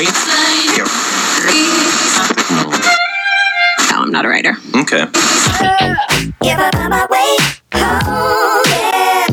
No, oh, I'm not a writer. Okay. Give up on my way home, yeah.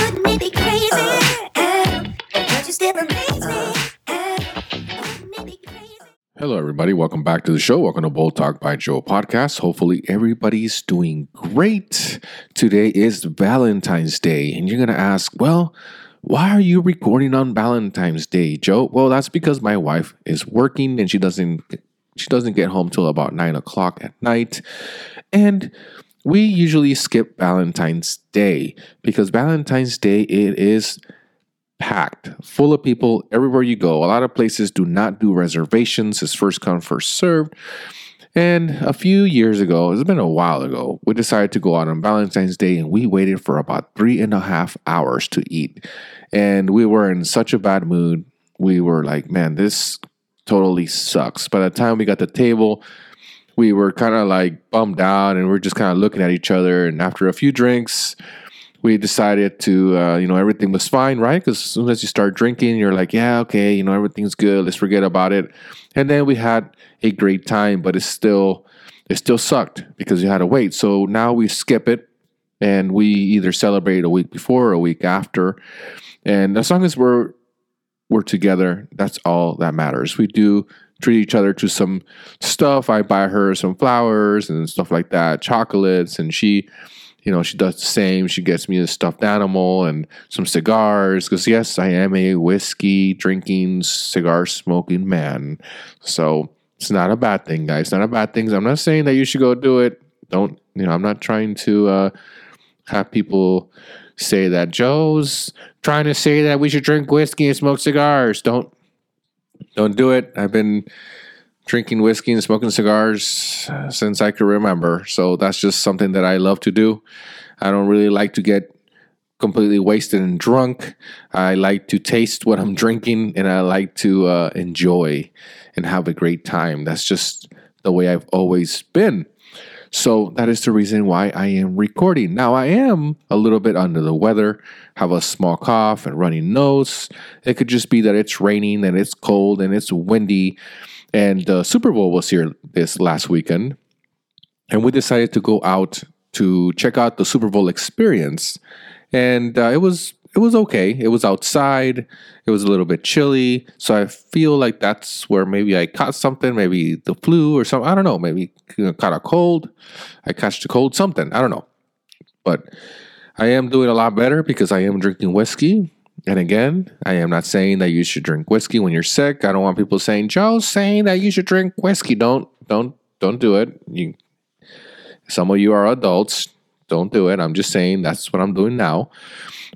Wouldn't it be crazy? But you still amaze me. Wouldn't it be crazy? Hello, everybody. Welcome back to the show. Welcome to Bold Talk by Joe podcast. Hopefully, everybody's doing great. Today is Valentine's Day, and you're going to ask, well, why are you recording on Valentine's Day, Joe? Well, that's because my wife is working and she doesn't she doesn't get home till about nine o'clock at night, and we usually skip Valentine's Day because Valentine's Day it is packed, full of people everywhere you go. A lot of places do not do reservations, it's first come, first served. And a few years ago, it's been a while ago, we decided to go out on Valentine's Day and we waited for about three and a half hours to eat. And we were in such a bad mood. We were like, man, this totally sucks. By the time we got the table, we were kind of like bummed out and we are just kind of looking at each other. And after a few drinks, we decided to, uh, you know, everything was fine, right? Because as soon as you start drinking, you're like, yeah, okay, you know, everything's good. Let's forget about it. And then we had a great time, but it's still, it still sucked because you had to wait. So now we skip it and we either celebrate a week before or a week after. And as long as we're we're together, that's all that matters. We do treat each other to some stuff. I buy her some flowers and stuff like that, chocolates, and she you know, she does the same. She gets me a stuffed animal and some cigars because, yes, I am a whiskey drinking, cigar smoking man. So it's not a bad thing, guys. not a bad thing. I'm not saying that you should go do it. Don't, you know, I'm not trying to uh, have people say that Joe's trying to say that we should drink whiskey and smoke cigars. Don't, don't do it. I've been drinking whiskey and smoking cigars since I can remember. So that's just something that I love to do. I don't really like to get completely wasted and drunk. I like to taste what I'm drinking and I like to uh, enjoy and have a great time. That's just the way I've always been. So that is the reason why I am recording. Now I am a little bit under the weather, have a small cough and runny nose. It could just be that it's raining and it's cold and it's windy and the Super Bowl was here this last weekend. And we decided to go out to check out the Super Bowl experience. And uh, it was it was okay. It was outside. It was a little bit chilly. So I feel like that's where maybe I caught something, maybe the flu or something. I don't know. Maybe caught a cold. I catched a cold, something. I don't know. But I am doing a lot better because I am drinking whiskey. And again, I am not saying that you should drink whiskey when you're sick. I don't want people saying Joe's saying that you should drink whiskey. Don't don't don't do it. You some of you are adults. Don't do it. I'm just saying that's what I'm doing now.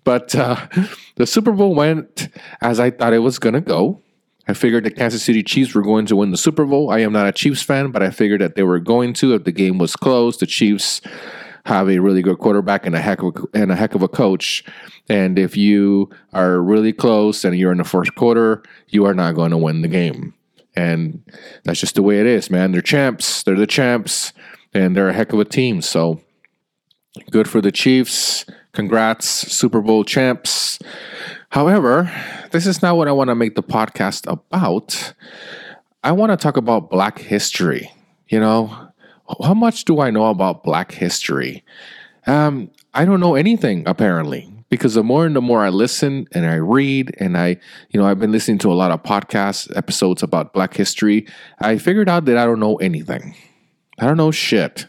But uh, the Super Bowl went as I thought it was going to go. I figured the Kansas City Chiefs were going to win the Super Bowl. I am not a Chiefs fan, but I figured that they were going to. If the game was close, the Chiefs have a really good quarterback and a heck of a, and a heck of a coach. And if you are really close and you're in the first quarter, you are not going to win the game. And that's just the way it is, man. They're champs. They're the champs, and they're a heck of a team. So good for the Chiefs. Congrats, Super Bowl champs. However, this is not what I want to make the podcast about. I want to talk about Black history. You know, how much do I know about Black history? Um, I don't know anything apparently because the more and the more I listen and I read and I, you know, I've been listening to a lot of podcast episodes about Black history. I figured out that I don't know anything. I don't know shit,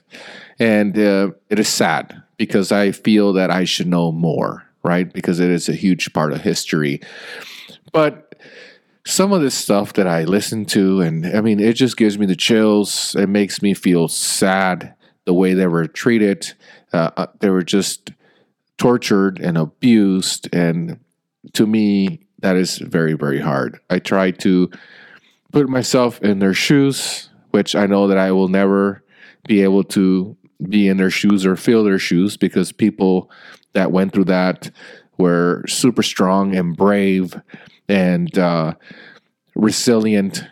and uh, it is sad because I feel that I should know more, right? Because it is a huge part of history, but some of this stuff that I listen to, and I mean, it just gives me the chills. It makes me feel sad the way they were treated. Uh, uh, they were just tortured and abused. And to me, that is very, very hard. I try to put myself in their shoes, which I know that I will never be able to be in their shoes or feel their shoes because people that went through that were super strong and brave and uh, resilient.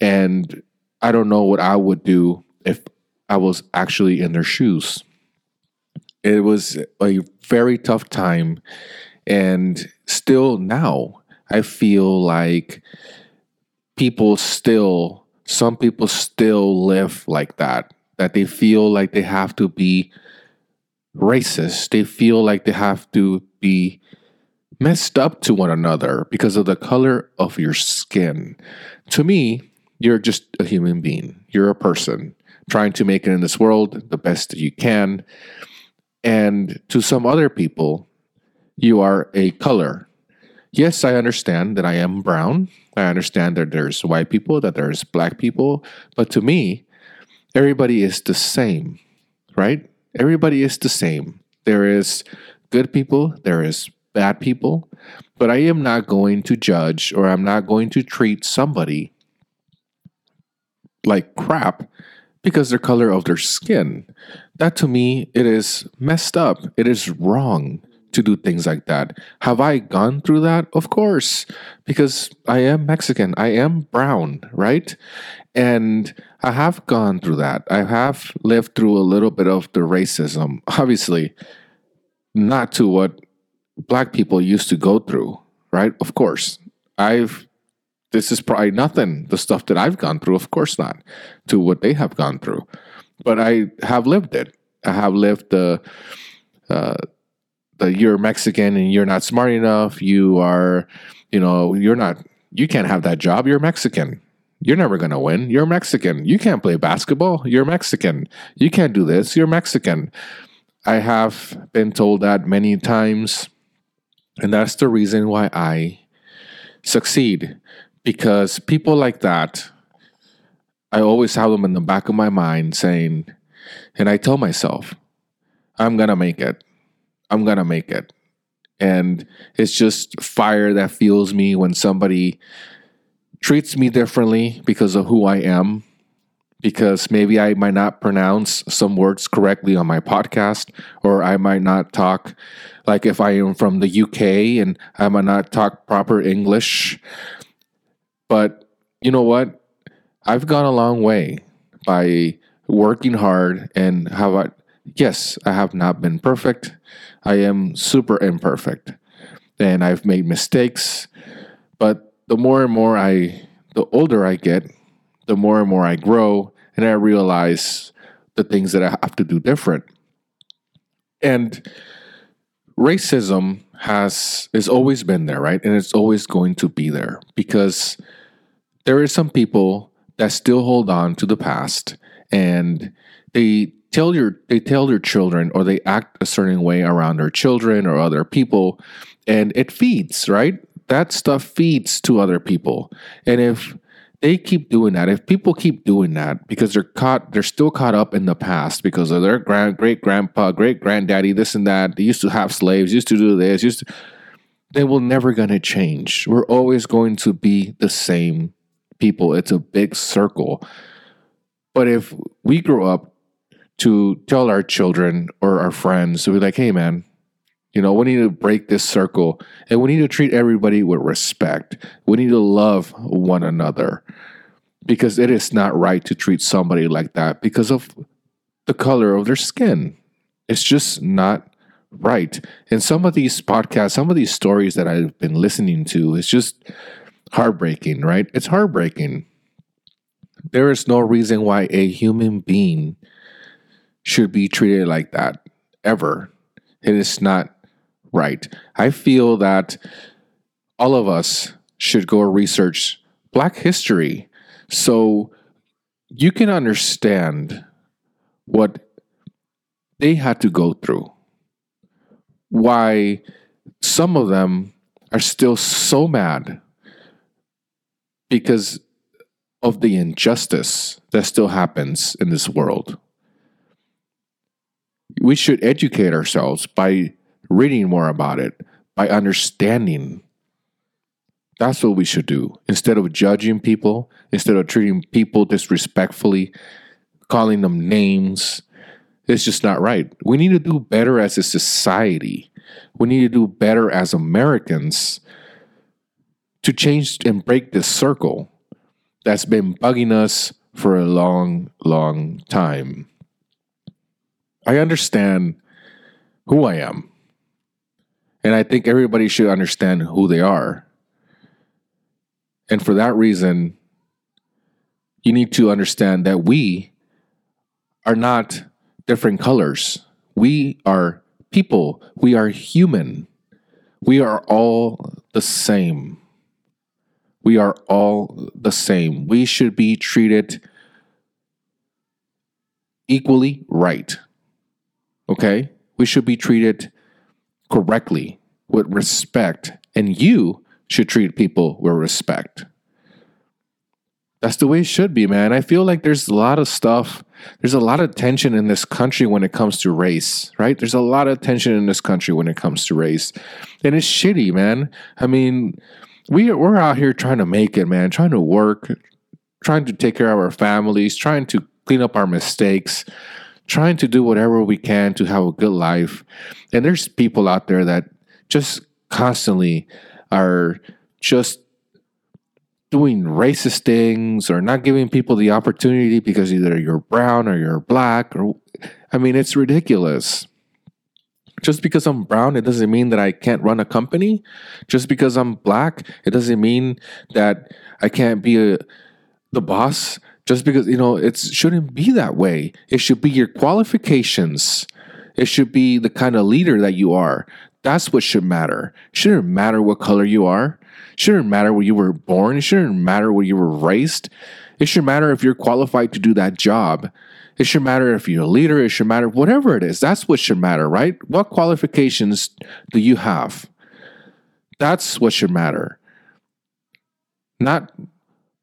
And I don't know what I would do if I was actually in their shoes. It was a very tough time. And still now, I feel like people still, some people still live like that, that they feel like they have to be racist. They feel like they have to be messed up to one another because of the color of your skin. To me, you're just a human being. You're a person trying to make it in this world the best that you can. And to some other people, you are a color. Yes, I understand that I am brown. I understand that there's white people, that there's black people. But to me, everybody is the same, right? Everybody is the same. There is good people, there is bad people, but I am not going to judge or I'm not going to treat somebody like crap because their color of their skin. That to me, it is messed up. It is wrong to do things like that. Have I gone through that? Of course, because I am Mexican. I am brown, right? And I have gone through that. I have lived through a little bit of the racism. Obviously, not to what black people used to go through, right? Of course. I've this is probably nothing the stuff that I've gone through, of course not, to what they have gone through. But I have lived it. I have lived the uh, the you're Mexican and you're not smart enough. You are, you know, you're not. You can't have that job. You're Mexican. You're never going to win. You're Mexican. You can't play basketball. You're Mexican. You can't do this. You're Mexican. I have been told that many times. And that's the reason why I succeed. Because people like that, I always have them in the back of my mind saying, and I tell myself, I'm going to make it. I'm going to make it. And it's just fire that fuels me when somebody treats me differently because of who I am. Because maybe I might not pronounce some words correctly on my podcast, or I might not talk like if I am from the UK and I might not talk proper English. But you know what? I've gone a long way by working hard and how I, yes, I have not been perfect. I am super imperfect and I've made mistakes. The more and more I, the older I get, the more and more I grow and I realize the things that I have to do different. And racism has has always been there, right? And it's always going to be there because there is some people that still hold on to the past and they tell your they tell their children or they act a certain way around their children or other people and it feeds, right? That stuff feeds to other people. And if they keep doing that, if people keep doing that because they're caught, they're still caught up in the past because of their grand, great grandpa, great granddaddy, this and that. They used to have slaves, used to do this, used to. They will never gonna change. We're always going to be the same people. It's a big circle. But if we grow up to tell our children or our friends, to be like, hey, man, you know, we need to break this circle and we need to treat everybody with respect. We need to love one another because it is not right to treat somebody like that because of the color of their skin. It's just not right. And some of these podcasts, some of these stories that I've been listening to, it's just heartbreaking, right? It's heartbreaking. There is no reason why a human being should be treated like that ever. It is not right. I feel that all of us should go research Black history so you can understand what they had to go through. Why some of them are still so mad because of the injustice that still happens in this world. We should educate ourselves by reading more about it, by understanding. That's what we should do. Instead of judging people, instead of treating people disrespectfully, calling them names, it's just not right. We need to do better as a society. We need to do better as Americans to change and break this circle that's been bugging us for a long, long time. I understand who I am. And I think everybody should understand who they are. And for that reason, you need to understand that we are not different colors. We are people. We are human. We are all the same. We are all the same. We should be treated equally right. Okay? We should be treated correctly with respect, and you should treat people with respect. That's the way it should be, man. I feel like there's a lot of stuff, there's a lot of tension in this country when it comes to race, right? There's a lot of tension in this country when it comes to race. And it's shitty, man. I mean, we, we're out here trying to make it, man, trying to work, trying to take care of our families, trying to clean up our mistakes, trying to do whatever we can to have a good life. And there's people out there that just constantly are just doing racist things or not giving people the opportunity because either you're brown or you're black or I mean it's ridiculous. Just because I'm brown it doesn't mean that I can't run a company. Just because I'm black it doesn't mean that I can't be a, the boss. Just because you know it shouldn't be that way. It should be your qualifications. It should be the kind of leader that you are. That's what should matter. Shouldn't matter what color you are. Shouldn't matter where you were born. It shouldn't matter where you were raised. It should matter if you're qualified to do that job. It should matter if you're a leader. It should matter whatever it is. That's what should matter, right? What qualifications do you have? That's what should matter. Not,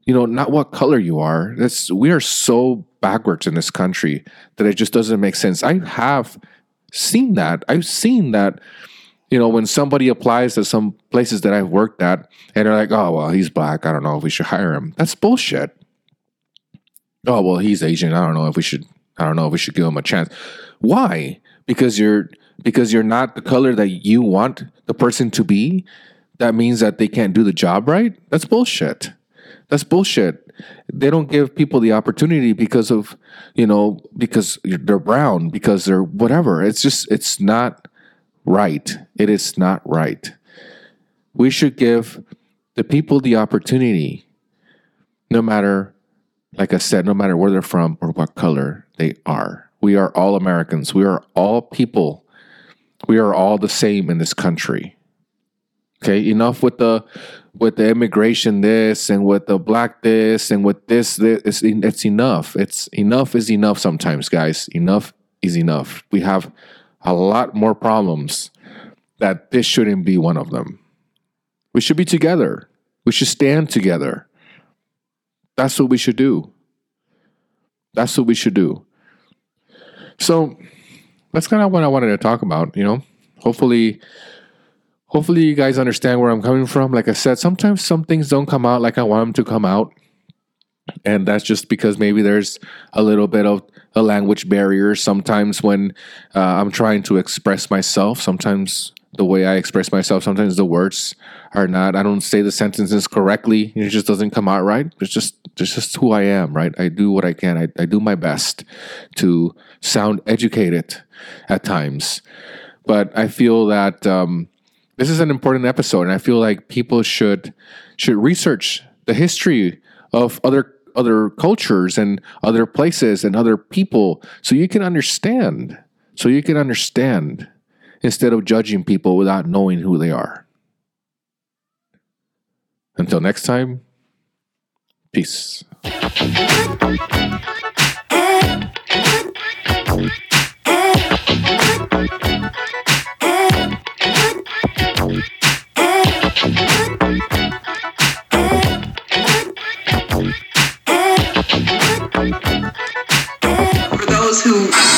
you know, not what color you are. That's we are so backwards in this country that it just doesn't make sense. I have seen that. I've seen that you know, when somebody applies to some places that I've worked at and they're like, oh, well, he's black. I don't know if we should hire him. That's bullshit. Oh, well, he's Asian. I don't know if we should, I don't know if we should give him a chance. Why? Because you're, because you're not the color that you want the person to be. That means that they can't do the job right. That's bullshit. That's bullshit. They don't give people the opportunity because of, you know, because they're brown, because they're whatever. It's just, it's not right. It is not right. We should give the people the opportunity, no matter, like I said, no matter where they're from or what color they are. We are all Americans. We are all people. We are all the same in this country. Okay, enough with the with the immigration this and with the black this and with this this it's, it's enough. It's enough is enough sometimes, guys. Enough is enough. We have a lot more problems that this shouldn't be one of them. We should be together. We should stand together. That's what we should do. That's what we should do. So that's kind of what I wanted to talk about, you know. Hopefully hopefully you guys understand where I'm coming from. Like I said, sometimes some things don't come out like I want them to come out. And that's just because maybe there's a little bit of a language barrier sometimes when uh, I'm trying to express myself. Sometimes the way I express myself, sometimes the words are not. I don't say the sentences correctly. It just doesn't come out right. It's just it's just who I am, right? I do what I can. I, I do my best to sound educated at times, but I feel that um, this is an important episode, and I feel like people should should research the history of other other cultures and other places and other people so you can understand so you can understand instead of judging people without knowing who they are. Until next time peace who